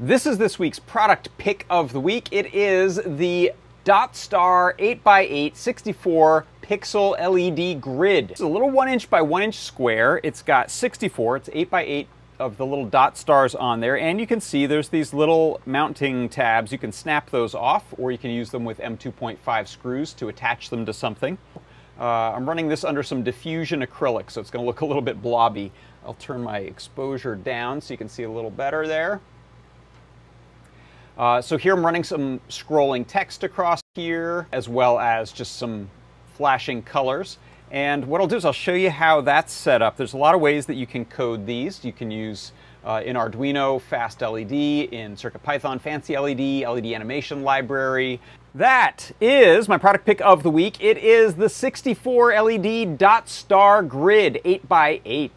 This is this week's product pick of the week. It is the DotStar 8x8 64 pixel LED grid. It's a little one inch by one inch square. It's got 64, it's 8x8 of the little dot stars on there and you can see there's these little mounting tabs. You can snap those off or you can use them with M2.5 screws to attach them to something. Uh, I'm running this under some diffusion acrylic so it's going to look a little bit blobby. I'll turn my exposure down so you can see a little better there. Uh, so here I'm running some scrolling text across here as well as just some flashing colors. And what I'll do is I'll show you how that's set up. There's a lot of ways that you can code these. You can use uh, in Arduino, Fast LED, in CircuitPython, Fancy LED, LED Animation Library. That is my product pick of the week. It is the 64 LED Dot Star Grid 8x8.